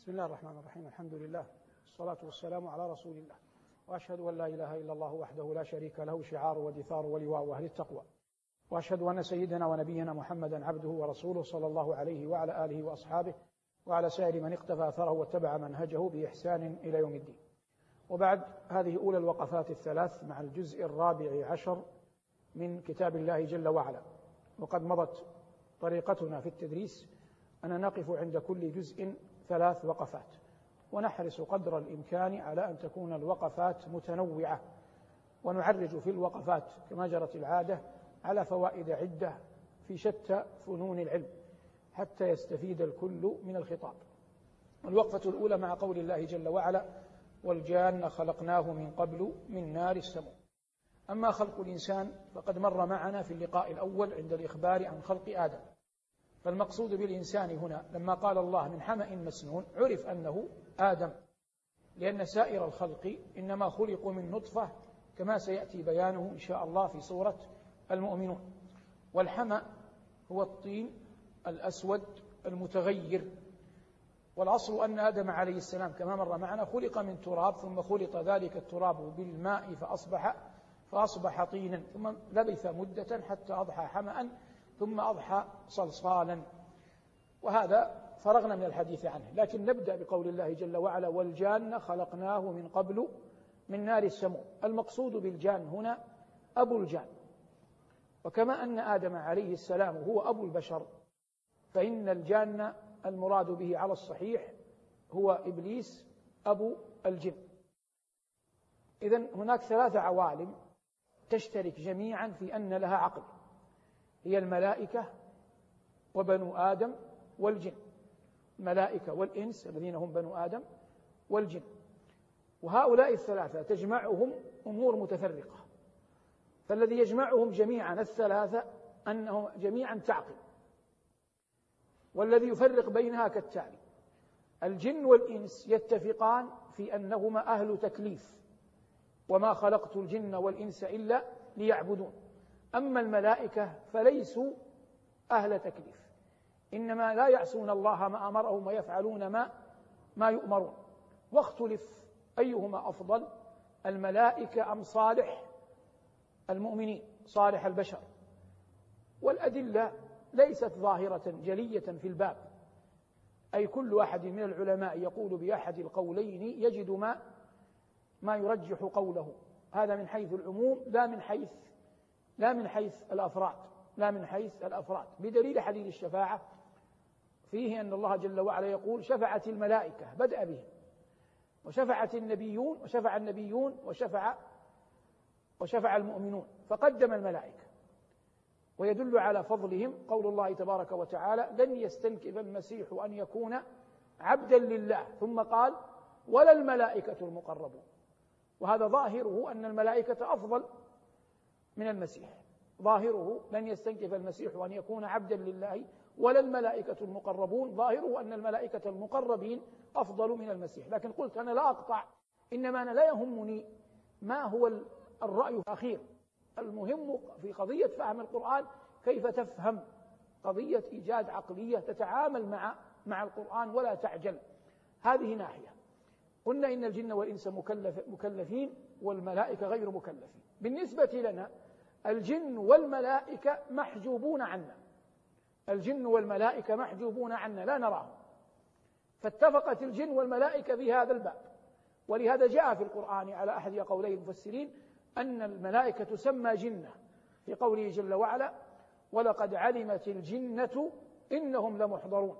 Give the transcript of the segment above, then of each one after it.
بسم الله الرحمن الرحيم. الحمد لله. والصلاة والسلام على رسول الله. وأشهد أن لا إله إلا الله وحده لا شريك له شعار ودثار ولواء أهل التقوى. وأشهد أن سيدنا ونبينا محمدا عبده ورسوله صلى الله عليه وعلى آله وأصحابه وعلى سائر من اقتفى أثره واتبع منهجه بإحسان إلى يوم الدين. وبعد هذه أولى الوقفات الثلاث مع الجزء الرابع عشر من كتاب الله جل وعلا. وقد مضت طريقتنا في التدريس. أن نقف عند كل جزء ثلاث وقفات. ونحرص قدر الإمكان على أن تكون الوقفات متنوعة. ونعرج في الوقفات كما جرت العادة على فوائد عدة في شتى فنون العلم حتى يستفيد الكل من الخطاب. الوقفة الأولى مع قول الله جل وعلا والجان خلقناه من قبل من نار السموم أما خلق الإنسان فقد مر معنا في اللقاء الأول عند الإخبار عن خلق آدم. فالمقصود بالإنسان هنا لما قال الله من حمأ مسنون عرف أنه آدم لأن سائر الخلق إنما خلقوا من نطفة كما سيأتي بيانه إن شاء الله في سورة المؤمنون. والحمأ هو الطين الأسود المتغير. والأصل أن آدم عليه السلام كما مر معنا خلق من تراب ثم خلط ذلك التراب بالماء فأصبح فأصبح طينا ثم لبث مدة حتى أضحى حمأ ثم أضحى صلصالا. وهذا فرغنا من الحديث عنه. لكن نبدأ بقول الله جل وعلا والجان خلقناه من قبل من نار السموم المقصود بالجان هنا أبو الجان. وكما أن آدم عليه السلام هو أبو البشر فإن الجان المراد به على الصحيح هو إبليس أبو الجن. إذا هناك ثلاثة عوالم تشترك جميعا في أن لها عقل. هي الملائكة وبنو آدم والجن. الملائكة والإنس الذين هم بنو آدم والجن. وهؤلاء الثلاثة تجمعهم أمور متفرقة. فالذي يجمعهم جميعا الثلاثة أنهم جميعا تعقل. والذي يفرق بينها كالتالي. الجن والإنس يتفقان في أنهما أهل تكليف. وما خلقت الجن والإنس إلا ليعبدون. أما الملائكة فليسوا أهل تكليف. إنما لا يعصون الله ما أمرهم ويفعلون ما ما يؤمرون. واختلف أيهما أفضل الملائكة أم صالح المؤمنين صالح البشر؟ والأدلة ليست ظاهرة جلية في الباب. أي كل واحد من العلماء يقول بأحد القولين يجد ما ما يرجح قوله. هذا من حيث العموم لا من حيث لا من حيث الأفراد لا من حيث الأفراد. بدليل حديث الشفاعة فيه أن الله جل وعلا يقول شفعت الملائكة بدأ به وشفعت النبيون وشفع النبيون وشفع وشفع المؤمنون. فقدم الملائكة. ويدل على فضلهم قول الله تبارك وتعالى لن يستنكف المسيح أن يكون عبدا لله ثم قال ولا الملائكة المقربون وهذا ظاهره أن الملائكة أفضل من المسيح. ظاهره لن يستنكف المسيح أن يكون عبدا لله ولا الملائكة المقربون. ظاهره أن الملائكة المقربين أفضل من المسيح. لكن قلت أنا لا أقطع إنما أنا لا يهمني ما هو الرأي الأخير. المهم في قضية فهم القرآن كيف تفهم قضية إيجاد عقلية تتعامل مع مع القرآن ولا تعجل. هذه ناحية. قلنا إن الجن والإنس مكلف مكلفين والملائكة غير مكلفين. بالنسبة لنا الجن والملائكة محجوبون عنا. الجن والملائكة محجوبون عنا لا نراهم. فاتفقت الجن والملائكة في هذا الباب. ولهذا جاء في القرآن على أحد قولي المفسرين أن الملائكة تسمى جنة في قوله جل وعلا ولقد علمت الجنة إنهم لمحضرون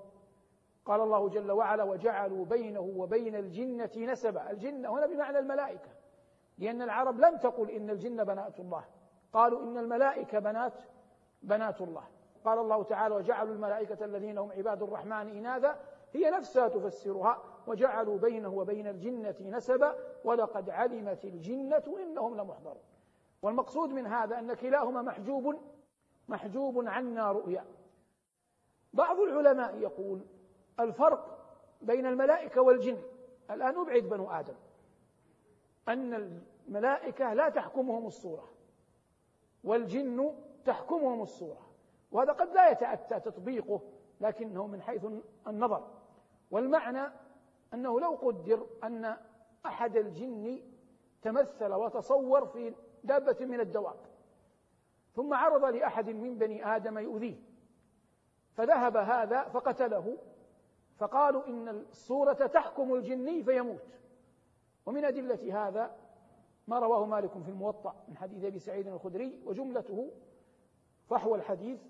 قال الله جل وعلا وجعلوا بينه وبين الجنة نسبا الجنة هنا بمعنى الملائكة لأن العرب لم تقل إن الجن بنات الله. قالوا إن الملائكة بنات بنات الله. قال الله تعالى وجعلوا الملائكة الذين هم عباد الرحمن إناثا. هي نفسها تفسرها وجعلوا بينه وبين الجنة نسبا ولقد علمت الجنة إنهم لمحضرون. والمقصود من هذا أن كلاهما محجوب محجوب عنا رؤيا. بعض العلماء يقول الفرق بين الملائكة والجن. الآن أبعد بنو آدم. أن الملائكة لا تحكمهم الصورة. والجن تحكمهم الصورة وهذا قد لا يتأتى تطبيقه لكنه من حيث النظر. والمعنى أنه لو قدر أن أحد الجن تمثل وتصور في دابة من الدواب ثم عرض لأحد من بني آدم يؤذيه فذهب هذا فقتله فقالوا إن الصورة تحكم الجني فيموت. ومن أدلة هذا ما رواه مالك في الموطأ من حديث أبي سعيد الخدري وجملته فحوى الحديث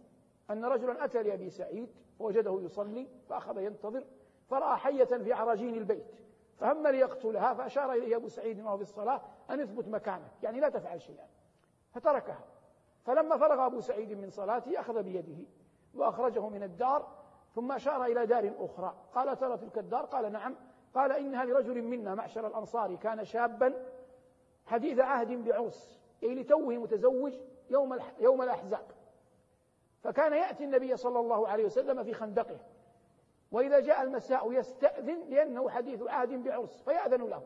أن رجلا أتى لأبي سعيد فوجده يصلي فأخذ ينتظر فرأى حية في عراجين البيت فهم ليقتلها فأشار إليه أبو سعيد وهو في الصلاة أن اثبت مكانك يعني لا تفعل شيئا. فتركها. فلما فرغ أبو سعيد من صلاته أخذ بيده وأخرجه من الدار ثم أشار إلى دار أخرى. قال ترى تلك الدار؟ قال نعم. قال إنها لرجل منا معشر الأنصار كان شابا حديث عهد بعرس أي لتوه متزوج يوم يوم الأحزاب. فكان يأتي النبي صلى الله عليه وسلم في خندقه. وإذا جاء المساء يستأذن لأنه حديث عهد بعرس فيأذن له.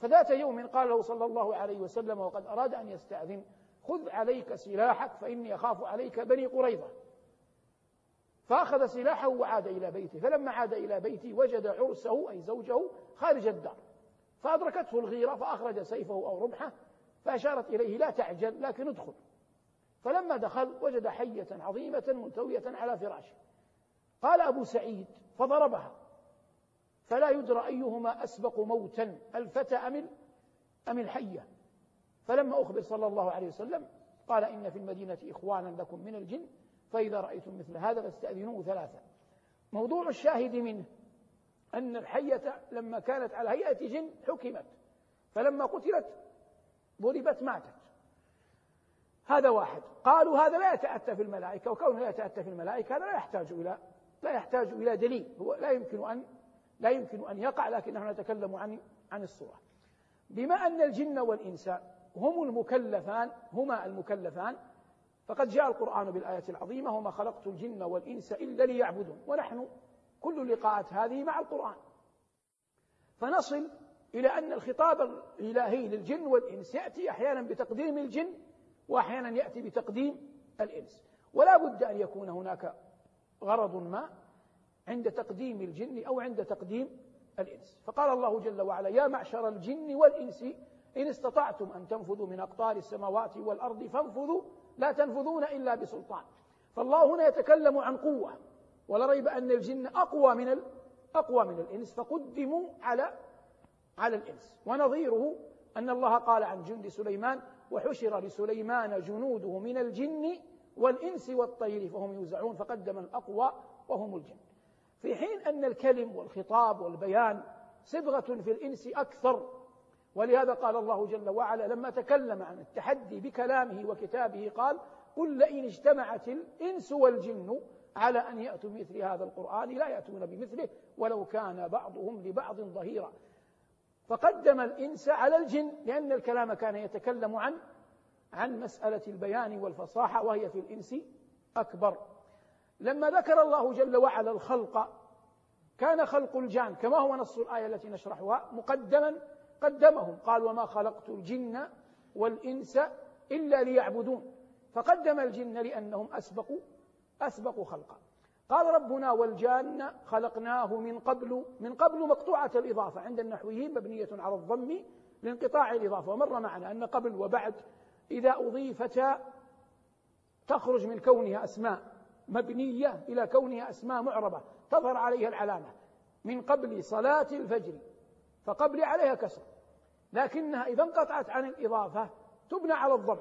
فذات يوم قال له صلى الله عليه وسلم وقد أراد أن يستأذن خذ عليك سلاحك فإني أخاف عليك بني قريظة. فأخذ سلاحه وعاد إلى بيته. فلما عاد إلى بيته وجد عرسه أي زوجه خارج الدار. فأدركته الغيرة فأخرج سيفه أو رمحه فأشارت إليه لا تعجل لكن ادخل. فلما دخل وجد حية عظيمة منتوية على فراشه. قال أبو سعيد فضربها. فلا يدرى أيهما أسبق موتا الفتى أم أم الحية؟ فلما أخبر صلى الله عليه وسلم قال إن في المدينة إخوانا لكم من الجن فإذا رأيتم مثل هذا فاستأذنوه ثلاثة. موضوع الشاهد منه أن الحية لما كانت على هيئة جن حكمت فلما قتلت ضربت ماتت. هذا واحد. قالوا هذا لا يتأتى في الملائكة وكونه لا يتأتى في الملائكة هذا لا يحتاج إلى لا يحتاج إلى دليل. هو لا يمكن أن لا يمكن أن يقع لكن نحن نتكلم عن عن الصورة. بما أن الجن والإنس هم المكلفان هما المكلفان فقد جاء القرآن بالآية العظيمة وما خلقت الجن والإنس إلا ليعبدون. ونحن كل اللقاءات هذه مع القرآن. فنصل إلى أن الخطاب الإلهي للجن والإنس يأتي أحيانا بتقديم الجن وأحيانا يأتي بتقديم الإنس. ولا بد أن يكون هناك غرض ما عند تقديم الجن أو عند تقديم الإنس. فقال الله جل وعلا يا معشر الجن والإنس إن استطعتم أن تنفذوا من أقطار السماوات والأرض فانفذوا لا تنفذون إلا بسلطان. فالله هنا يتكلم عن قوة. ولا ريب أن الجن أقوى من أقوى من الإنس فقدموا على على الإنس. ونظيره أن الله قال عن جند سليمان وحشر لسليمان جنوده من الجن والإنس والطير فهم يوزعون فقدم الأقوى وهم الجن. في حين أن الكلم والخطاب والبيان صبغة في الإنس أكثر ولهذا قال الله جل وعلا لما تكلم عن التحدي بكلامه وكتابه قال قل لئن اجتمعت الإنس والجن على أن يأتوا بمثل هذا القرآن لا يأتون بمثله ولو كان بعضهم لبعض ظهيرا. فقدم الإنس على الجن لأن الكلام كان يتكلم عن عن مسألة البيان والفصاحة وهي في الإنس أكبر. لما ذكر الله جل وعلا الخلق كان خلق الجان كما هو نص الآية التي نشرحها مقدما قدمهم. قال وما خلقت الجن والإنس إلا ليعبدون. فقدم الجن لأنهم أسبقوا أسبقوا خلقا. قال ربنا والجان خلقناه من قبل من قبل مقطوعة الإضافة. عند النحويين مبنية على الضم لانقطاع الإضافة. ومر معنا أن قبل وبعد. إذا أضيفتا تخرج من كونها أسماء مبنية إلى كونها أسماء معربة. تظهر عليها العلامة. من قبل صلاة الفجر فقبل عليها كسر. لكنها إذا انقطعت عن الإضافة تبنى على الضم.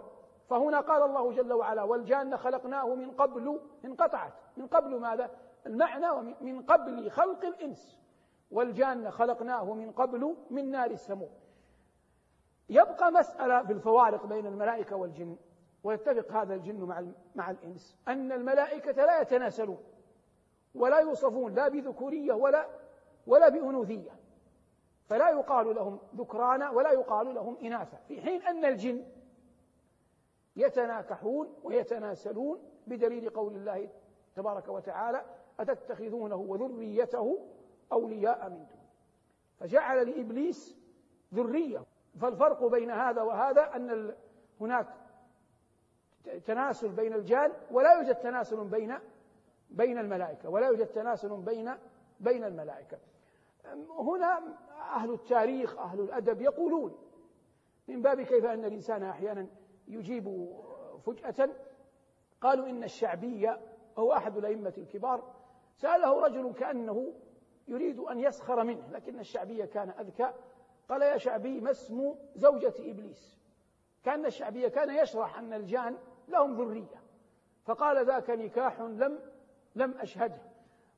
فهنا قال الله جل وعلا والجان خلقناه من قبل انقطعت. من قبل ماذا؟ المعنى من قبل خلق الإنس. والجان خلقناه من قبل من نار السموم. يبقى مسألة في الفوارق بين الملائكة والجن ويتفق هذا الجن مع مع الإنس أن الملائكة لا يتناسلون ولا يوصفون لا بذكورية ولا ولا بأنوثية. فلا يقال لهم ذكرانا ولا يقال لهم إناثا. في حين أن الجن يتناكحون ويتناسلون بدليل قول الله تبارك وتعالى أتتخذونه وذريته أولياء من دون. فجعل لإبليس ذرية. فالفرق بين هذا وهذا أن هناك تناسل بين الجان ولا يوجد تناسل بين بين الملائكة ولا يوجد تناسل بين بين الملائكة. هنا أهل التاريخ أهل الأدب يقولون من باب كيف أن الإنسان أحيانا يجيب فجأة قالوا إن الشعبية هو أحد الأئمة الكبار. سأله رجل كأنه يريد أن يسخر منه لكن الشعبية كان أذكى. قال يا شعبي ما اسم زوجة إبليس؟ كأن الشعبية كان يشرح أن الجان لهم ذرية. فقال ذاك نكاح لم لم أشهده.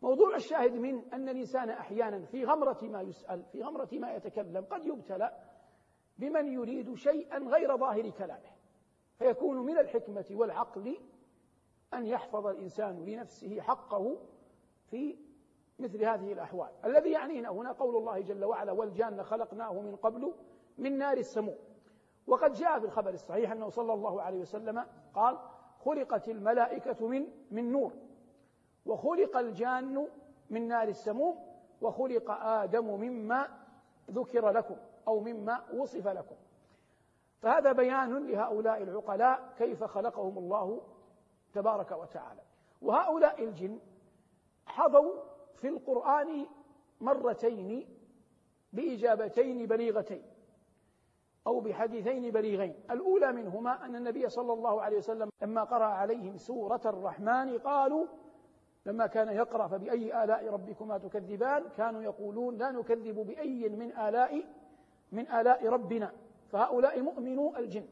موضوع الشاهد من أن الإنسان أحيانا في غمرة ما يسأل في غمرة ما يتكلم قد يبتلى بمن يريد شيئا غير ظاهر كلامه. فيكون من الحكمة والعقل أن يحفظ الإنسان لنفسه حقه في مثل هذه الأحوال. الذي يعنينا هنا قول الله جل وعلا والجان خلقناه من قبل من نار السموم وقد جاء في الخبر الصحيح أنه صلى الله عليه وسلم قال خلقت الملائكة من من نور وخلق الجان من نار السموم وخلق آدم مما ذكر لكم أو مما وصف لكم فهذا بيان لهؤلاء العقلاء كيف خلقهم الله تبارك وتعالى. وهؤلاء الجن حظوا في القرآن مرتين بإجابتين بليغتين أو بحديثين بليغين. الأولى منهما أن النبي صلى الله عليه وسلم لما قرأ عليهم سورة الرحمن قالوا لما كان يقرأ فبأي آلاء ربكما تكذبان كانوا يقولون لا نكذب بأي من آلاء من آلاء ربنا. فهؤلاء مؤمنو الجن.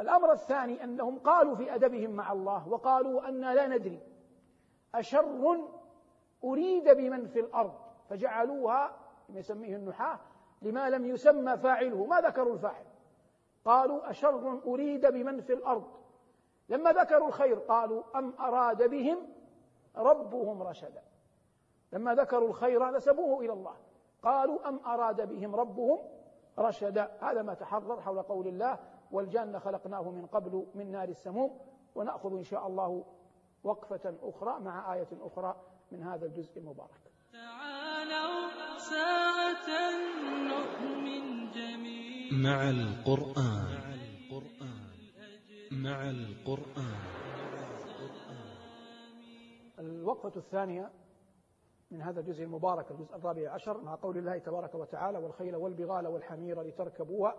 الأمر الثاني أنهم قالوا في أدبهم مع الله وقالوا أنا لا ندري. أشر أريد بمن في الأرض. فجعلوها يسميه النحاة لما لم يسمى فاعله. ما ذكروا الفاعل؟ قالوا أشر أريد بمن في الأرض. لما ذكروا الخير قالوا أم أراد بهم ربهم رشدا. لما ذكروا الخير نسبوه إلى الله. قالوا أم أراد بهم ربهم رشدا هذا ما تحرر حول قول الله والجنة خلقناه من قبل من نار السموم ونأخذ إن شاء الله وقفة أخرى مع آية أخرى من هذا الجزء المبارك. تعالوا ساعة نؤمن جميعا. مع القرآن. مع القرآن. الوقفة الثانية من هذا الجزء المبارك الجزء الرابع عشر مع قول الله تبارك وتعالى والخيل والبغال والحمير لتركبوها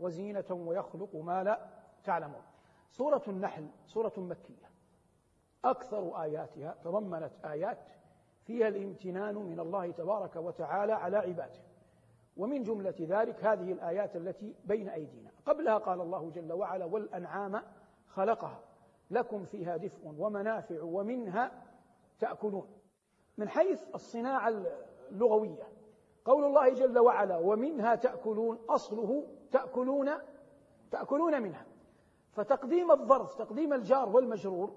وزينة ويخلق ما لا تعلمون. سورة النحل سورة مكية أكثر آياتها تضمنت آيات فيها الامتنان من الله تبارك وتعالى على عباده. ومن جملة ذلك هذه الآيات التي بين أيدينا. قبلها قال الله جل وعلا والأنعام خلقها لكم فيها دفء ومنافع ومنها تأكلون. من حيث الصناعة اللغوية. قول الله جل وعلا ومنها تأكلون أصله تأكلون تأكلون منها. فتقديم الظرف تقديم الجار والمجرور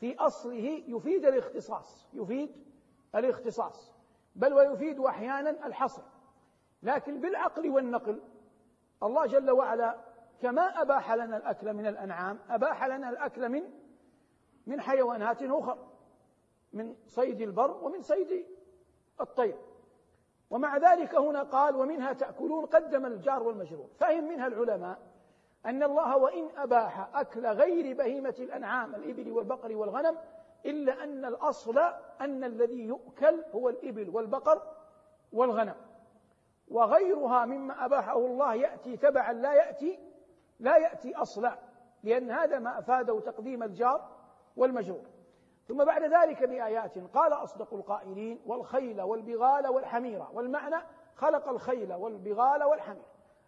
في أصله يفيد الاختصاص يفيد الاختصاص. بل ويفيد أحيانا الحصر. لكن بالعقل والنقل الله جل وعلا كما أباح لنا الأكل من الأنعام أباح لنا الأكل من من حيوانات أخرى من صيد البر ومن صيد الطير. ومع ذلك هنا قال ومنها تأكلون قدم الجار والمجرور. فهم منها العلماء أن الله وإن أباح أكل غير بهيمة الأنعام الإبل والبقر والغنم إلا أن الأصل أن الذي يؤكل هو الإبل والبقر والغنم. وغيرها مما أباحه الله يأتي تبعا لا يأتي لا يأتي أصلا لأن هذا ما أفاده تقديم الجار والمجرور. ثم بعد ذلك بآيات قال أصدق القائلين والخيل والبغال والحمير والمعنى خلق الخيل والبغال والحمير.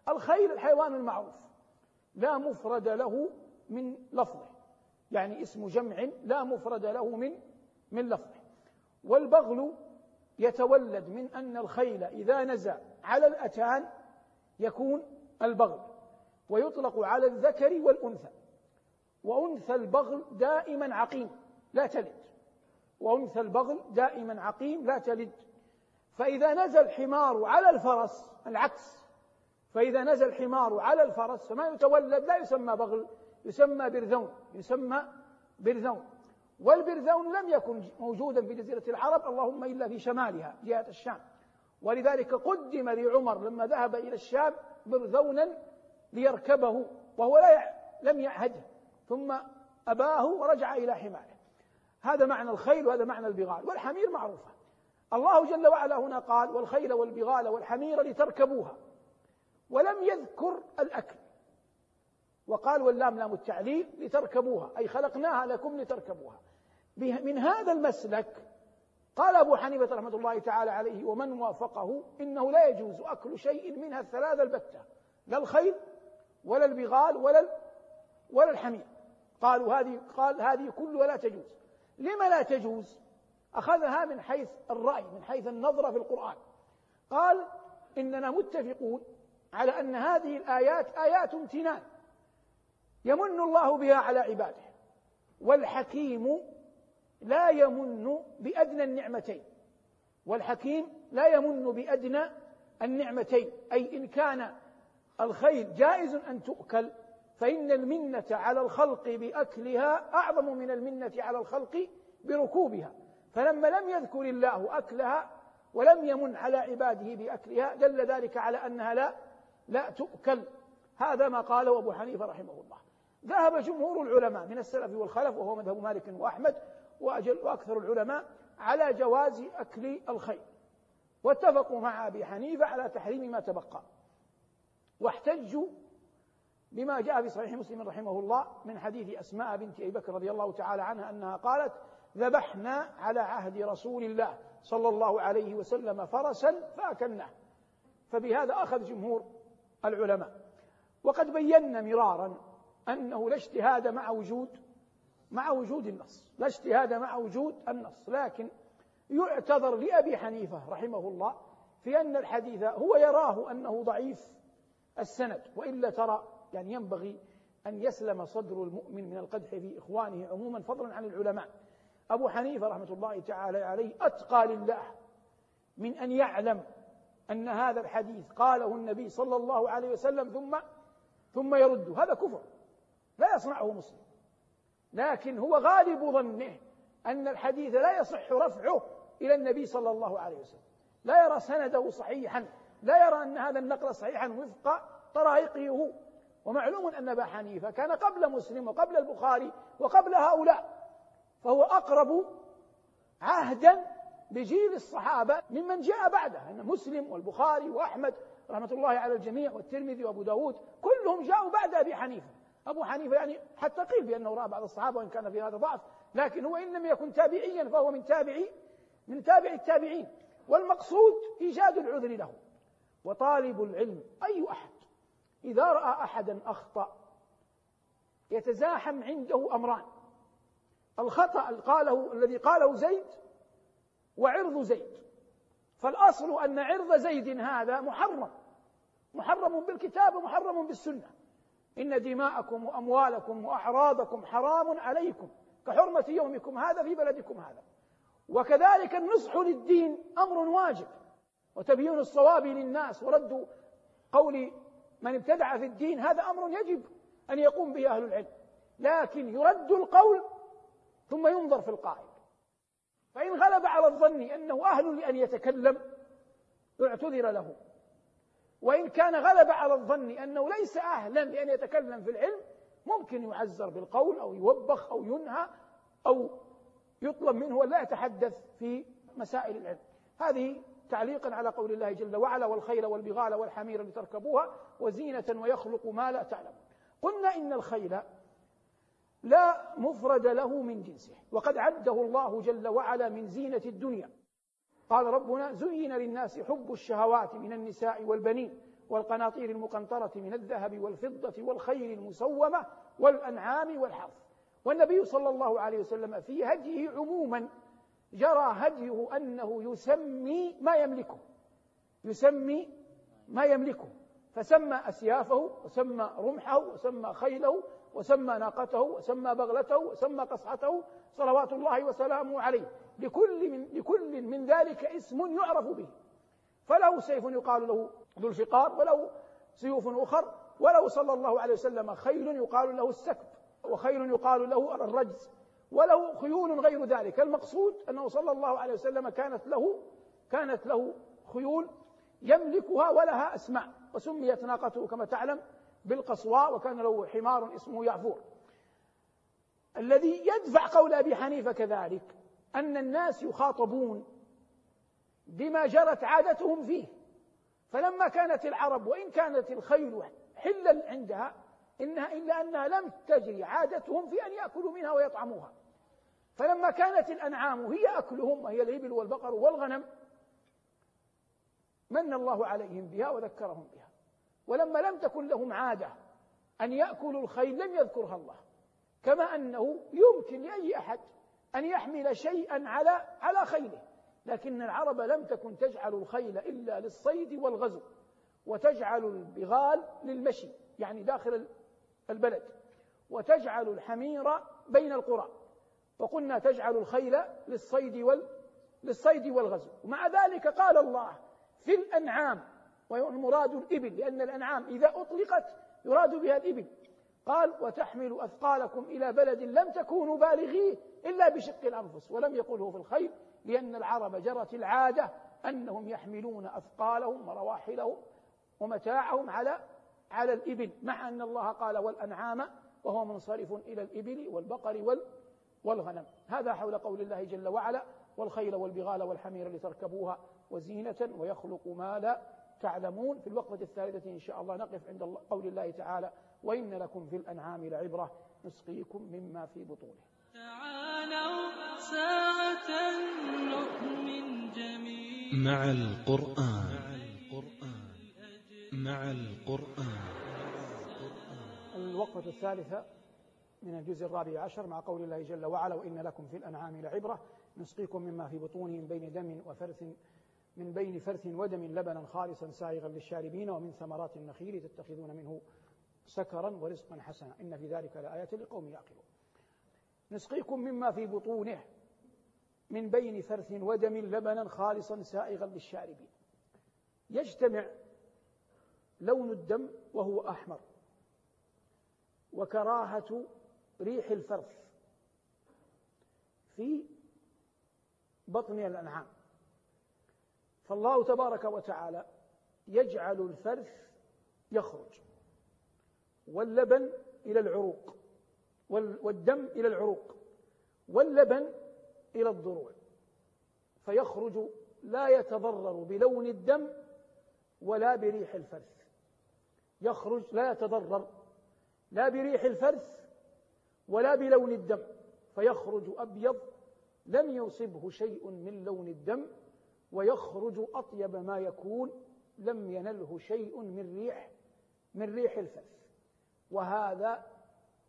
الخيل الحيوان المعروف لا مفرد له من لفظه يعني اسم جمع لا مفرد له من من لفظه. والبغل يتولد من أن الخيل إذا نزع على الأتان يكون البغل ويطلق على الذكر والأنثى. وأنثى البغل دائما عقيم. لا تلد. وأنثى البغل دائما عقيم لا تلد. فإذا نزل الحمار على الفرس العكس. فإذا نزل الحمار على الفرس فما يتولد لا يسمى بغل يسمى برذون يسمى برذون. والبرذون لم يكن موجودا في جزيرة العرب اللهم إلا في شمالها جهة الشام. ولذلك قدم لعمر لما ذهب إلى الشام برذونا ليركبه وهو لا لم يعهده. ثم أباه ورجع إلى حماره. هذا معنى الخيل وهذا معنى البغال والحمير معروفة. الله جل وعلا هنا قال والخيل والبغال والحمير لتركبوها ولم يذكر الأكل. وقال واللام لام التعليل لتركبوها أي خلقناها لكم لتركبوها. من هذا المسلك قال أبو حنيفة رحمة الله تعالى عليه ومن وافقه إنه لا يجوز أكل شيء منها الثلاثة البتة لا الخيل ولا البغال ولا ولا الحمير. قالوا هذه قال هذه كلها لا تجوز. لما لا تجوز؟ أخذها من حيث الرأي من حيث النظرة في القرآن. قال إننا متفقون على أن هذه الآيات آيات امتنان. يمن الله بها على عباده والحكيم لا يمن بأدنى النعمتين. والحكيم لا يمن بأدنى النعمتين أي إن كان الخير جائز أن تؤكل فإن المنة على الخلق بأكلها أعظم من المنة على الخلق بركوبها. فلما لم يذكر الله أكلها ولم يمن على عباده بأكلها دل ذلك على أنها لا لا تؤكل. هذا ما قاله أبو حنيفة رحمه الله. ذهب جمهور العلماء من السلف والخلف وهو مذهب مالك وأحمد وأجل وأكثر العلماء على جواز أكل الخير. واتفقوا مع أبي حنيفة على تحريم ما تبقى. واحتجوا بما جاء في صحيح مسلم رحمه الله من حديث أسماء بنت أبي بكر رضي الله تعالى عنها أنها قالت ذبحنا على عهد رسول الله صلى الله عليه وسلم فرسا فأكلناه. فبهذا أخذ جمهور العلماء. وقد بينا مرارا أنه لا اجتهاد مع وجود مع وجود النص. لا اجتهاد مع وجود النص. لكن يعتذر لأبي حنيفة رحمه الله في أن الحديث هو يراه أنه ضعيف السند وإلا ترى يعني ينبغي أن يسلم صدر المؤمن من القدح في إخوانه عموما فضلا عن العلماء. أبو حنيفة رحمة الله تعالى عليه أتقى لله من أن يعلم أن هذا الحديث قاله النبي صلى الله عليه وسلم ثم ثم يرده. هذا كفر. لا يصنعه مسلم. لكن هو غالب ظنه أن الحديث لا يصح رفعه إلى النبي صلى الله عليه وسلم. لا يرى سنده صحيحا. لا يرى أن هذا النقل صحيحا وفق طرائقه هو ومعلوم أن أبا حنيفة كان قبل مسلم وقبل البخاري وقبل هؤلاء فهو أقرب عهدا بجيل الصحابة ممن جاء بعده أن مسلم والبخاري وأحمد رحمة الله على الجميع والترمذي وأبو داود كلهم جاءوا بعد أبي حنيفة. أبو حنيفة يعني حتى قيل بأنه رأى بعض الصحابة وإن كان في هذا ضعف لكن هو إن لم يكن تابعيا فهو من تابعي من تابع التابعين والمقصود إيجاد العذر له وطالب العلم أي أحد إذا رأى أحدا أخطأ يتزاحم عنده أمران. الخطأ قاله الذي قاله زيد وعرض زيد. فالأصل أن عرض زيد هذا محرم. محرم بالكتاب ومحرم بالسنة. إن دماءكم وأموالكم وأعراضكم حرام عليكم. كحرمة يومكم هذا في بلدكم هذا. وكذلك النصح للدين أمر واجب. وتبيين الصواب للناس. ورد قول من ابتدع في الدين هذا أمر يجب أن يقوم به أهل العلم لكن يرد القول ثم ينظر في القائل فإن غلب على الظن أنه أهل لأن يتكلم اعتذر له. وإن كان غلب على الظن أنه ليس أهلا لأن يتكلم في العلم ممكن يعزر بالقول أو يوبخ أو ينهى أو يطلب منه أن لا يتحدث في مسائل العلم. هذه تعليقا على قول الله جل وعلا والخيل والبغال والحمير لتركبوها وزينة ويخلق ما لا تعلم قلنا إن الخيل لا مفرد له من جنسه وقد عده الله جل وعلا من زينة الدنيا. قال ربنا زين للناس حب الشهوات من النساء والبنين والقناطير المقنطرة من الذهب والفضة والخيل المسومة والأنعام والحرث والنبي صلى الله عليه وسلم في هديه عموما جرى هديه أنه يسمي ما يملكه. يسمي ما يملكه. فسمى أسيافه وسمى رمحه وسمى خيله وسمى ناقته وسمى بغلته وسمى قصعته صلوات الله وسلامه عليه. لكل من, لكل من ذلك اسم يعرف به. فله سيف يقال له ذو الفقار وله سيوف أخر وله صلى الله عليه وسلم خيل يقال له السكب وخيل يقال له الرجز. وله خيول غير ذلك. المقصود أنه صلى الله عليه وسلم كانت له كانت له خيول يملكها ولها أسماء وسميت ناقته كما تعلم بالقصواء وكان له حمار اسمه يعفور. الذي يدفع قول أبي حنيفة كذلك أن الناس يخاطبون بما جرت عادتهم فيه. فلما كانت العرب وإن كانت الخيل حلا عندها إنها إلا أنها لم تجري عادتهم في أن يأكلوا منها ويطعموها. فلما كانت الأنعام هي أكلهم وهي الإبل والبقر والغنم من الله عليهم بها وذكرهم بها. ولما لم تكن لهم عادة أن يأكلوا الخيل لم يذكرها الله. كما أنه يمكن لأي أحد أن يحمل شيئا على على خيله لكن العرب لم تكن تجعل الخيل إلا للصيد والغزو وتجعل البغال للمشي يعني داخل البلد وتجعل الحمير بين القرى. وقلنا تجعل الخيل للصيد وال للصيد والغزو. ومع ذلك قال الله في الأنعام والمراد الإبل لأن الأنعام إذا أطلقت يراد بها الإبل. قال وتحمل أثقالكم إلى بلد لم تكونوا بالغيه إلا بشق الأنفس ولم يقله في الخيل لأن العرب جرت العادة أنهم يحملون أثقالهم ورواحلهم ومتاعهم على على الإبل مع أن الله قال والأنعام وهو منصرف إلى الإبل والبقر والغنم. هذا حول قول الله جل وعلا والخيل والبغال والحمير لتركبوها وزينة ويخلق ما لا تعلمون. في الوقفة الثالثة إن شاء الله نقف عند قول الله تعالى وإن لكم في الأنعام لعبرة نسقيكم مما في بطونه. تعالوا ساعة نؤمن جميعا. مع القرآن. مع القرآن. الوقفة الثالثة من الجزء الرابع عشر مع قول الله جل وعلا وإن لكم في الأنعام لعبرة نسقيكم مما في بطونه من بين دم وفرث من بين فرث ودم لبنا خالصا سائغا للشاربين ومن ثمرات النخيل تتخذون منه سكرا ورزقا حسنا. إن في ذلك لآية لقوم يعقلون. نسقيكم مما في بطونه من بين فرث ودم لبنا خالصا سائغا للشاربين. يجتمع لون الدم وهو أحمر. وكراهة ريح الفرث في بطن الأنعام. فالله تبارك وتعالى يجعل الفرث يخرج واللبن إلى العروق والدم إلى العروق واللبن إلى الضروع. فيخرج لا يتضرر بلون الدم ولا بريح الفرث يخرج لا يتضرر لا بريح الفرث ولا بلون الدم فيخرج أبيض لم يصبه شيء من لون الدم ويخرج أطيب ما يكون لم ينله شيء من ريح من ريح الفرث وهذا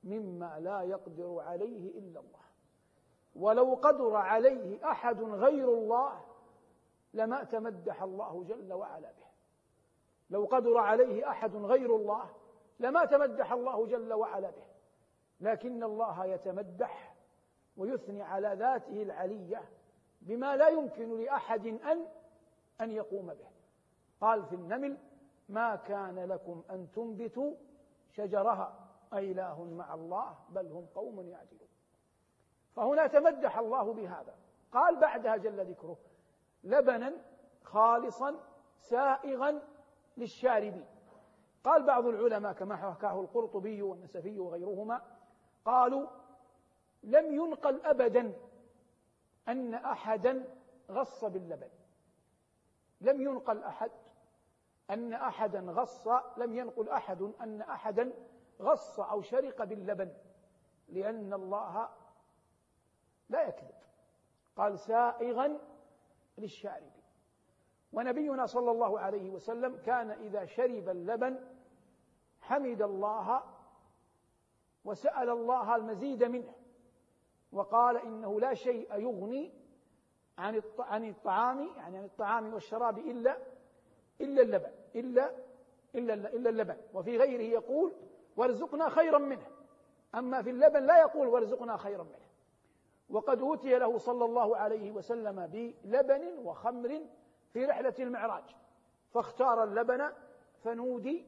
مما لا يقدر عليه إلا الله. ولو قدر عليه أحد غير الله لما تمدح الله جل وعلا به. لو قدر عليه أحد غير الله لما تمدح الله جل وعلا به. لكن الله يتمدح ويثني على ذاته العلية بما لا يمكن لأحد أن أن يقوم به. قال في النمل ما كان لكم أن تنبتوا شجرها. أإله مع الله بل هم قوم يعدلون. فهنا تمدح الله بهذا. قال بعدها جل ذكره لبنا خالصا سائغا للشاربين قال بعض العلماء كما حكاه القرطبي والنسفي وغيرهما قالوا لم ينقل ابدا أن احدا غص باللبن. لم ينقل أحد أن احدا غص لم ينقل أحد أن احدا غص أو شرق باللبن لأن الله لا يكذب. قال سائغا للشارب ونبينا صلى الله عليه وسلم كان إذا شرب اللبن حمد الله وسأل الله المزيد منه وقال إنه لا شيء يغني عن عن الطعام يعني عن الطعام والشراب إلا إلا اللبن إلا إلا إلا اللبن. وفي غيره يقول وارزقنا خيرا منه. أما في اللبن لا يقول وارزقنا خيرا منه. وقد أوتي له صلى الله عليه وسلم بلبن وخمر في رحلة المعراج. فاختار اللبن فنودي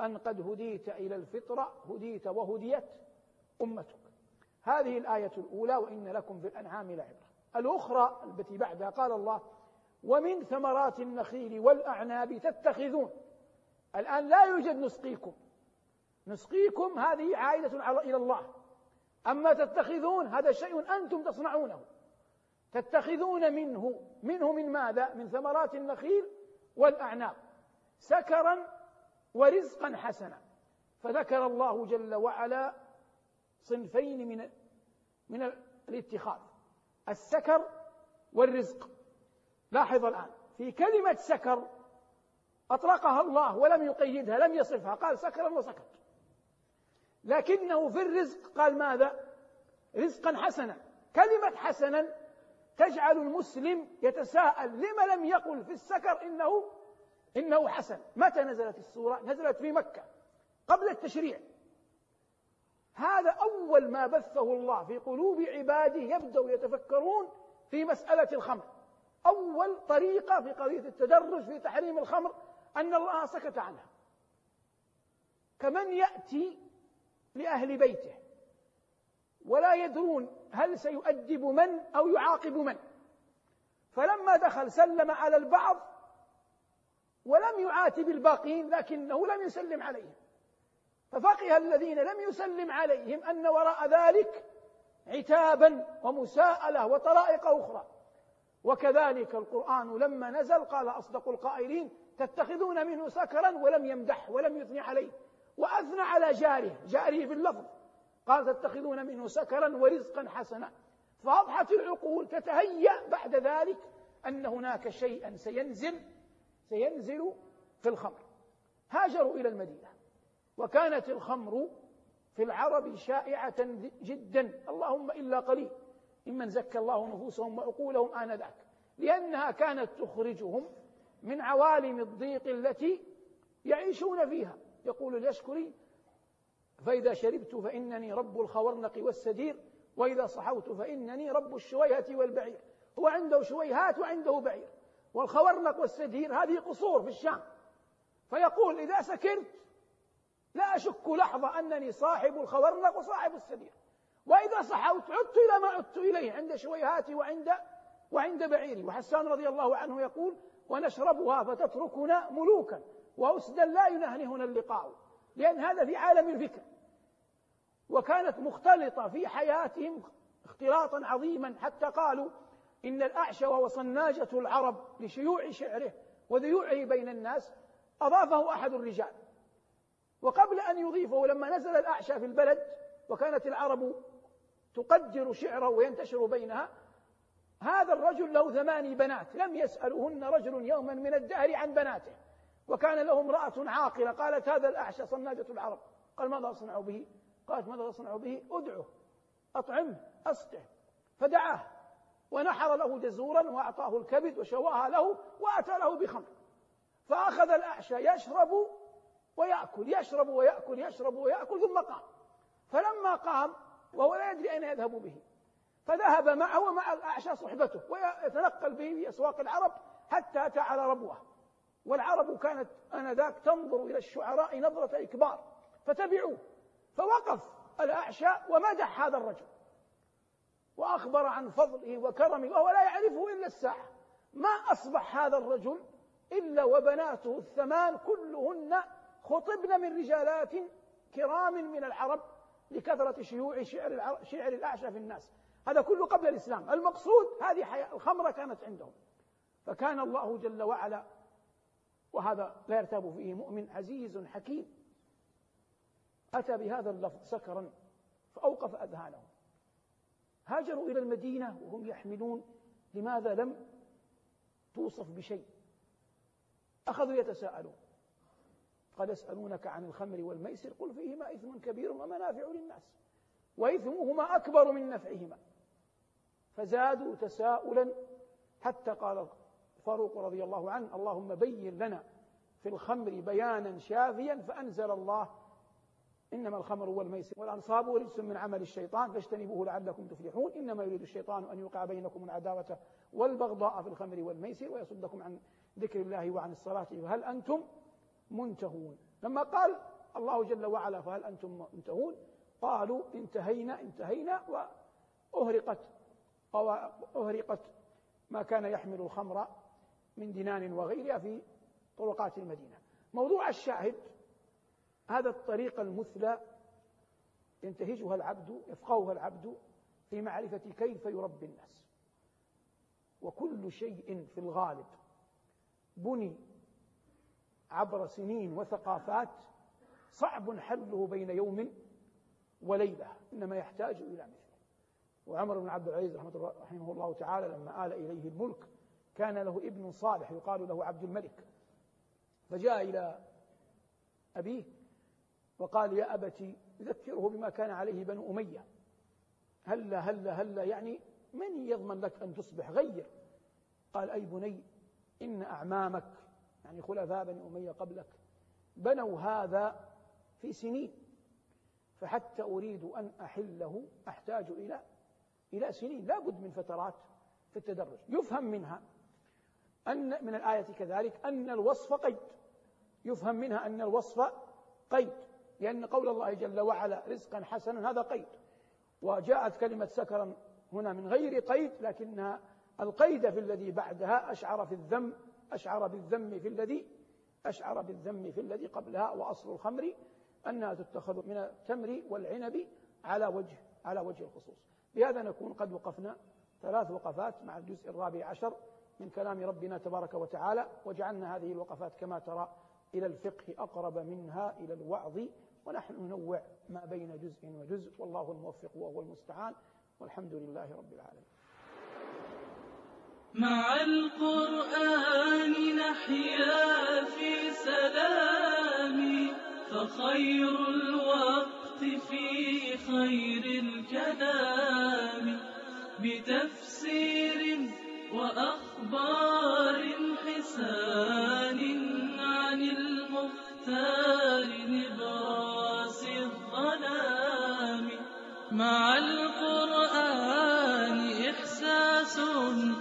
أن قد هديت إلى الفطرة هديت وهديت أمتك. هذه الآية الأولى وإن لكم في الأنعام لعبرة. الأخرى التي بعدها قال الله ومن ثمرات النخيل والأعناب تتخذون. الآن لا يوجد نسقيكم. نسقيكم هذه عائدة إلى الله. أما تتخذون هذا شيء أنتم تصنعونه. تتخذون منه منه من ماذا؟ من ثمرات النخيل والأعناب سكرا ورزقا حسنا. فذكر الله جل وعلا صنفين من من الاتخاذ السكر والرزق. لاحظ الآن في كلمة سكر أطلقها الله ولم يقيدها لم يصفها قال سكرا وسكت لكنه في الرزق قال ماذا؟ رزقا حسنا كلمة حسنا تجعل المسلم يتساءل لما لم يقل في السكر إنه إنه حسن؟ متى نزلت السورة؟ نزلت في مكة قبل التشريع. هذا أول ما بثه الله في قلوب عباده يبدأوا يتفكرون في مسألة الخمر. أول طريقة في قضية التدرج في تحريم الخمر أن الله سكت عنها. كمن يأتي لأهل بيته ولا يدرون هل سيؤدب من أو يعاقب من؟ فلما دخل سلم على البعض ولم يعاتب الباقين لكنه لم يسلم عليهم. ففقه الذين لم يسلم عليهم أن وراء ذلك عتابا ومساءلة وطرائق أخرى. وكذلك القرآن لما نزل قال أصدق القائلين تتخذون منه سكرا ولم يمدح ولم يثني عليه. وأثنى على جاره جاره في اللفظ قال تتخذون منه سكرا ورزقا حسنا. فأضحت العقول تتهيأ بعد ذلك أن هناك شيئا سينزل سينزل في الخمر. هاجروا إلى المدينة. وكانت الخمر في العرب شائعة جدا. اللهم إلا قليل. ممن زكى الله نفوسهم وعقولهم آنذاك. لأنها كانت تخرجهم من عوالم الضيق التي يعيشون فيها. يقول اليشكري فإذا شربت فإنني رب الخورنق والسدير وإذا صحوت فإنني رب الشويهة والبعير. هو عنده شويهات وعنده بعير. والخورنق والسدير هذه قصور في الشام. فيقول إذا سكرت لا أشك لحظة أنني صاحب الخورنق وصاحب السدير. وإذا صحوت عدت إلى ما عدت إليه عند شويهاتي وعند وعند بعيري. وحسان رضي الله عنه يقول ونشربها فتتركنا ملوكا وأسدا لا ينهنهنا اللقاء. لأن هذا في عالم الفكر. وكانت مختلطة في حياتهم اختلاطا عظيما حتى قالوا إن الأعشى وهو صناجة العرب لشيوع شعره وذيوعه بين الناس أضافه أحد الرجال. وقبل أن يضيفه لما نزل الأعشى في البلد وكانت العرب تقدر شعره وينتشر بينها هذا الرجل له ثماني بنات لم يسألهن رجل يوما من الدهر عن بناته. وكان له امرأة عاقلة قالت هذا الأعشى صناجة العرب. قال ماذا أصنع به؟ قالت ماذا أصنع به؟ أدعه أطعمه أسقه. فدعاه ونحر له جزورا وأعطاه الكبد وشواها له وأتى له بخمر. فأخذ الأعشى يشرب ويأكل يشرب ويأكل يشرب ويأكل ثم قام. فلما قام وهو لا يدري أين يذهب به فذهب معه ومع الأعشى صحبته ويتنقل به في أسواق العرب حتى أتى على ربوة. والعرب كانت آنذاك تنظر إلى الشعراء نظرة إكبار فتبعوه فوقف الأعشى ومدح هذا الرجل. وأخبر عن فضله وكرمه وهو لا يعرفه إلا الساعة ما أصبح هذا الرجل إلا وبناته الثمان كلهن خطبن من رجالات كرام من العرب لكثرة شيوع شعر, شعر الأعشى في الناس. هذا كله قبل الإسلام. المقصود هذه حياة الخمرة كانت عندهم. فكان الله جل وعلا وهذا لا يرتاب فيه مؤمن عزيز حكيم. أتى بهذا اللفظ سكرا فأوقف أذهانهم هاجروا إلى المدينة وهم يحملون لماذا لم توصف بشيء. أخذوا يتساءلون. قد يسألونك عن الخمر والميسر قل فيهما إثم كبير ومنافع للناس وإثمهما أكبر من نفعهما. فزادوا تساؤلا حتى قال فاروق رضي الله عنه اللهم بين لنا في الخمر بيانا شافيا فأنزل الله. إنما الخمر والميسر والأنصاب رجس من عمل الشيطان فاجتنبوه لعلكم تفلحون. إنما يريد الشيطان أن يوقع بينكم العداوة والبغضاء في الخمر والميسر ويصدكم عن ذكر الله وعن الصلاة. فهل أنتم منتهون؟ لما قال الله جل وعلا فهل أنتم منتهون؟ قالوا انتهينا انتهينا وأهرقت أهرقت ما كان يحمل الخمر من دنان وغيرها في طرقات المدينة. موضوع الشاهد هذا الطريق المثلى ينتهجها العبد يفقهها العبد في معرفة كيف يربي الناس. وكل شيء في الغالب بني عبر سنين وثقافات صعب حله بين يوم وليلة إنما يحتاج إلى مثله. وعمر بن عبد العزيز رحمه الله تعالى لما آل إليه الملك كان له ابن صالح يقال له عبد الملك. فجاء إلى أبيه وقال يا أبتي ذكره بما كان عليه بنو أمية. هلا هلا هلا يعني من يضمن لك أن تصبح غير؟ قال أي بني إن أعمامك يعني خلفاء بني أمية قبلك بنوا هذا في سنين. فحتى أريد أن أحله أحتاج إلى إلى سنين لا بد من فترات في التدرج. يفهم منها أن من الآية كذلك أن الوصف قيد. يفهم منها أن الوصف قيد. لأن قول الله جل وعلا رزقا حسنا هذا قيد. وجاءت كلمة سكرا هنا من غير قيد لكنها القيد في الذي بعدها أشعر في الذم أشعر بالذم في الذي أشعر بالذم في الذي قبلها. وأصل الخمر أنها تتخذ من التمر والعنب على وجه على وجه الخصوص. بهذا نكون قد وقفنا ثلاث وقفات مع الجزء الرابع عشر. من كلام ربنا تبارك وتعالى وجعلنا هذه الوقفات كما ترى إلى الفقه أقرب منها إلى الوعظ ونحن ننوع ما بين جزء وجزء والله الموفق وهو المستعان والحمد لله رب العالمين. مع القرآن نحيا في سلام فخير الوقت في خير الكلام بتفسير وأخبار حسان عن المختار نبراس الظلام. مع القرآن إحساس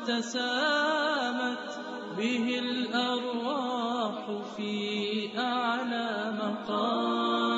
تسامت به الأرواح في أعلى مقام.